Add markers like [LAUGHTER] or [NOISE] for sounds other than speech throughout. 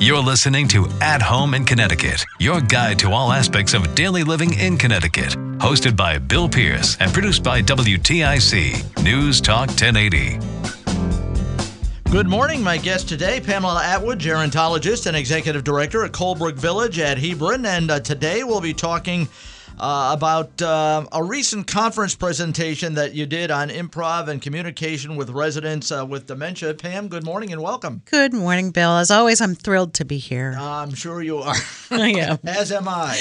You're listening to At Home in Connecticut, your guide to all aspects of daily living in Connecticut. Hosted by Bill Pierce and produced by WTIC News Talk 1080. Good morning. My guest today, Pamela Atwood, gerontologist and executive director at Colebrook Village at Hebron. And uh, today we'll be talking uh, about uh, a recent conference presentation that you did on improv and communication with residents uh, with dementia. Pam, good morning and welcome. Good morning, Bill. As always, I'm thrilled to be here. I'm sure you are. [LAUGHS] I am. [LAUGHS] As am I. [LAUGHS]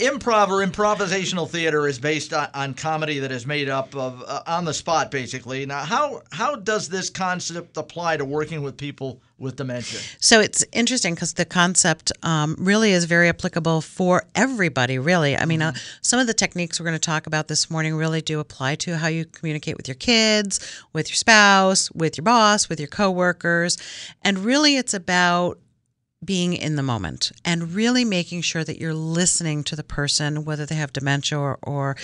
Improv or improvisational theater is based on, on comedy that is made up of uh, on the spot, basically. Now, how how does this concept apply to working with people with dementia? So it's interesting because the concept um, really is very applicable for everybody, really. I mean, uh, some of the techniques we're going to talk about this morning really do apply to how you communicate with your kids, with your spouse, with your boss, with your coworkers. And really, it's about being in the moment and really making sure that you're listening to the person, whether they have dementia or, or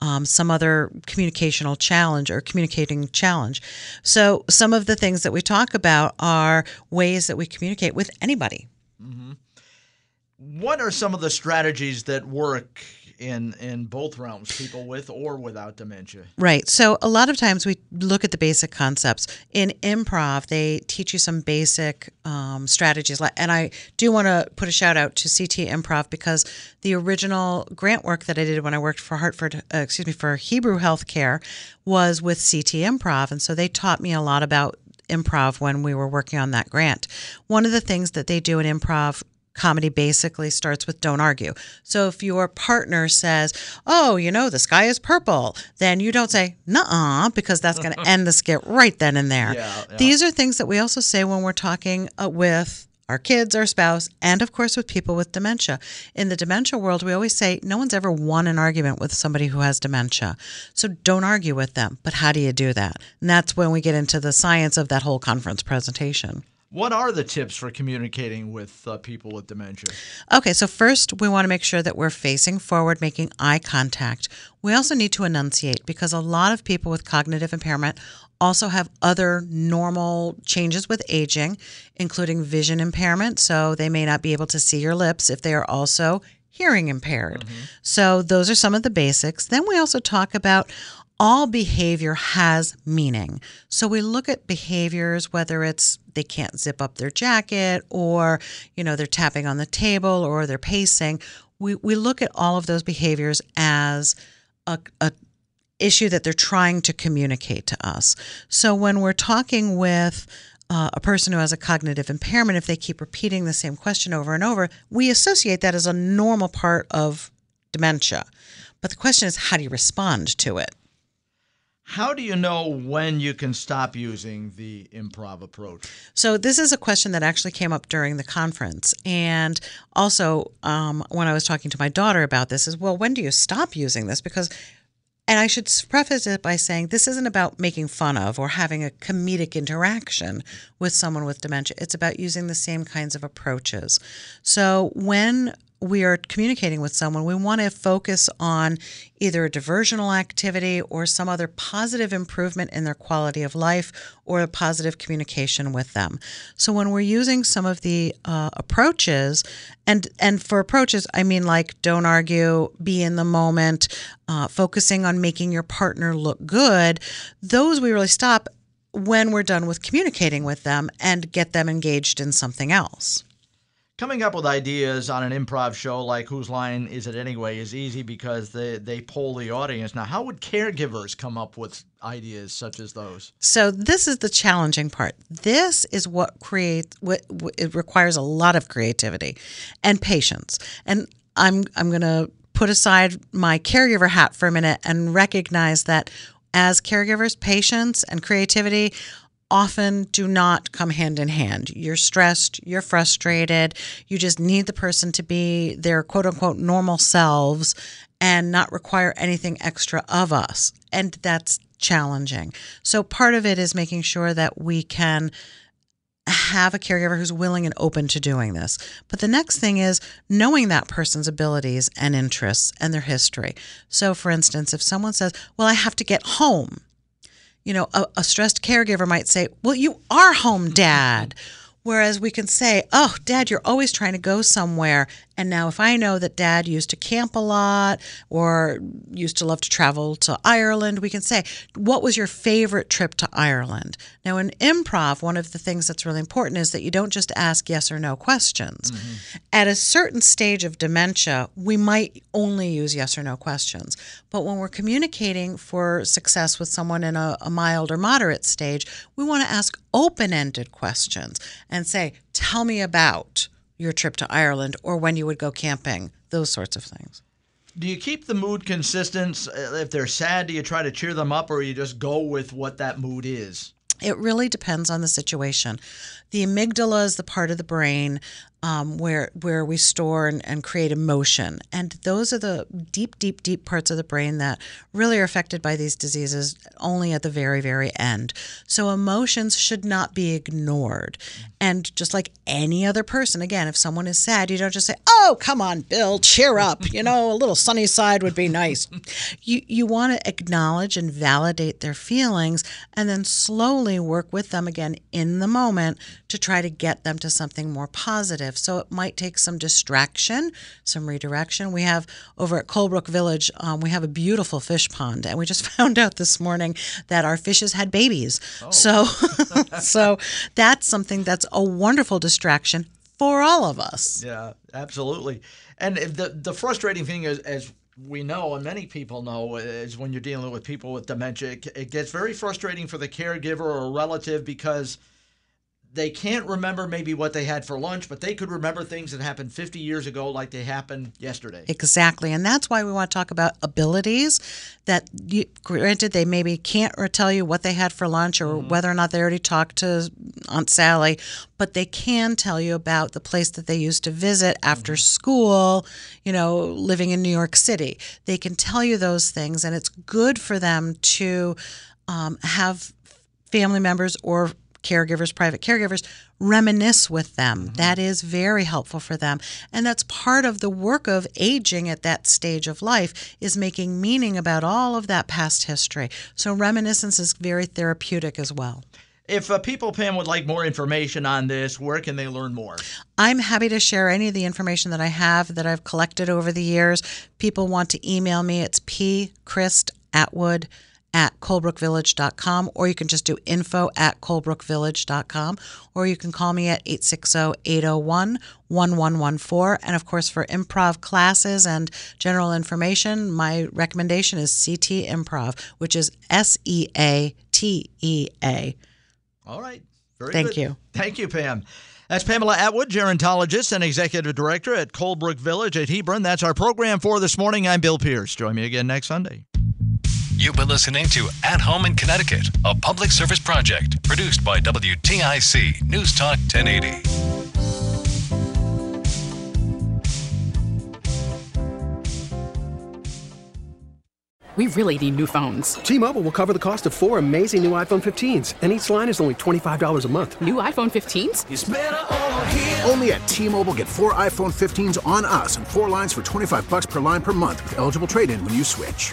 um, some other communicational challenge or communicating challenge. So, some of the things that we talk about are ways that we communicate with anybody. What are some of the strategies that work in in both realms, people with or without dementia? Right. So a lot of times we look at the basic concepts. In improv, they teach you some basic um, strategies. And I do want to put a shout out to Sea Tea Improv because the original grant work that I did when I worked for Hartford, uh, excuse me, for Hebrew Healthcare was with Sea Tea Improv. And so they taught me a lot about improv when we were working on that grant. One of the things that they do in improv comedy basically starts with don't argue. So if your partner says, "Oh, you know, the sky is purple," then you don't say "nuh-uh" because that's going [LAUGHS] to end the skit right then and there. Yeah, yeah. These are things that we also say when we're talking uh, with our kids, our spouse, and of course with people with dementia. In the dementia world, we always say no one's ever won an argument with somebody who has dementia. So don't argue with them. But how do you do that? And that's when we get into the science of that whole conference presentation. What are the tips for communicating with uh, people with dementia? Okay, so first we want to make sure that we're facing forward, making eye contact. We also need to enunciate because a lot of people with cognitive impairment also have other normal changes with aging, including vision impairment. So they may not be able to see your lips if they are also hearing impaired. So those are some of the basics. Then we also talk about all behavior has meaning. So we look at behaviors, whether it's they can't zip up their jacket or, you know, they're tapping on the table or they're pacing. We, we look at all of those behaviors as a, a issue that they're trying to communicate to us. So when we're talking with uh, a person who has a cognitive impairment, if they keep repeating the same question over and over, we associate that as a normal part of dementia. But the question is, how do you respond to it? How do you know when you can stop using the improv approach? So this is a question that actually came up during the conference, and also um, when I was talking to my daughter about this, is well, when do you stop using this? Because, and I should preface it by saying this isn't about making fun of or having a comedic interaction with someone with dementia. It's about using the same kinds of approaches. So when we are communicating with someone, we want to focus on either a diversional activity or some other positive improvement in their quality of life or a positive communication with them. So when we're using some of the uh, approaches, and and for approaches, I mean like don't argue, be in the moment, uh, focusing on making your partner look good. Those we really stop when we're done with communicating with them and get them engaged in something else. Coming up with ideas on an improv show like Whose Line Is It Anyway is easy because they, they poll the audience. Now, how would caregivers come up with ideas such as those? So this is the challenging part. This is what creates what, what it requires a lot of creativity and patience. And I'm I'm going to put aside my caregiver hat for a minute and recognize that as caregivers, patience and creativity often do not come hand in hand. You're stressed, you're frustrated, you just need the person to be their quote unquote normal selves and not require anything extra of us. And that's challenging. So part of it is making sure that we can have a caregiver who's willing and open to doing this. But the next thing is knowing that person's abilities and interests and their history. So, for instance, if someone says, Well, I have to get home, you know, a, a stressed caregiver might say, Well, you are home, dad. Whereas we can say, Oh, dad, you're always trying to go somewhere. And now, if I know that dad used to camp a lot or used to love to travel to Ireland, we can say, What was your favorite trip to Ireland? Now, in improv, one of the things that's really important is that you don't just ask yes or no questions. Mm-hmm. At a certain stage of dementia, we might only use yes or no questions. But when we're communicating for success with someone in a, a mild or moderate stage, we want to ask open ended questions and say, Tell me about your trip to Ireland or when you would go camping, those sorts of things. Do you keep the mood consistent? Uh, If they're sad, do you try to cheer them up or you just go with what that mood is? It really depends on the situation. The amygdala is the part of the brain um, where where we store and, and create emotion, and those are the deep, deep, deep parts of the brain that really are affected by these diseases only at the very, very end. So emotions should not be ignored. And just like any other person, again, if someone is sad, you don't just say, "Oh, come on, Bill, cheer up." [LAUGHS] You know, a little sunny side would be nice. you you want to acknowledge and validate their feelings, and then slowly work with them again in the moment to try to get them to something more positive. So it might take some distraction, some redirection. We have over at Colebrook Village, um, we have a beautiful fish pond, and we just [LAUGHS] found out this morning that our fishes had babies. So, [LAUGHS] so that's something that's a wonderful distraction for all of us. Yeah, absolutely. And the the frustrating thing is, as we know, and many people know, is when you're dealing with people with dementia, it, it gets very frustrating for the caregiver or relative because they can't remember maybe what they had for lunch, but they could remember things that happened 50 years ago, like they happened yesterday. Exactly. And that's why we want to talk about abilities that, you, granted, they maybe can't tell you what they had for lunch or whether or not they already talked to Aunt Sally, but they can tell you about the place that they used to visit after school, you know, living in New York City. They can tell you those things, and it's good for them to um, have family members or caregivers, private caregivers, reminisce with them. That is very helpful for them. And that's part of the work of aging at that stage of life is making meaning about all of that past history. So reminiscence is very therapeutic as well. If uh, people, Pam, would like more information on this, where can they learn more? I'm happy to share any of the information that I have that I've collected over the years. People want to email me. It's pchristatwood at colebrookvillage.com, or you can just do info at colebrookvillage.com, or you can call me at 860-801-1114. And of course, for improv classes and general information, my recommendation is Sea Tea Improv, which is S-E-A-T-E-A. All right. Very Thank good. you. Thank you, Pam. That's Pamela Atwood, gerontologist and executive director at Colebrook Village at Hebron. That's our program for this morning. I'm Bill Pierce. Join me again next Sunday. You've been listening to At Home in Connecticut, a public service project produced by WTIC News Talk 1080. We really need new phones. T-Mobile will cover the cost of four amazing new iPhone 15s, and each line is only $25 a month. New iPhone 15s? Only at T-Mobile get four iPhone 15s on us and four lines for 25 bucks per line per month with eligible trade-in when you switch.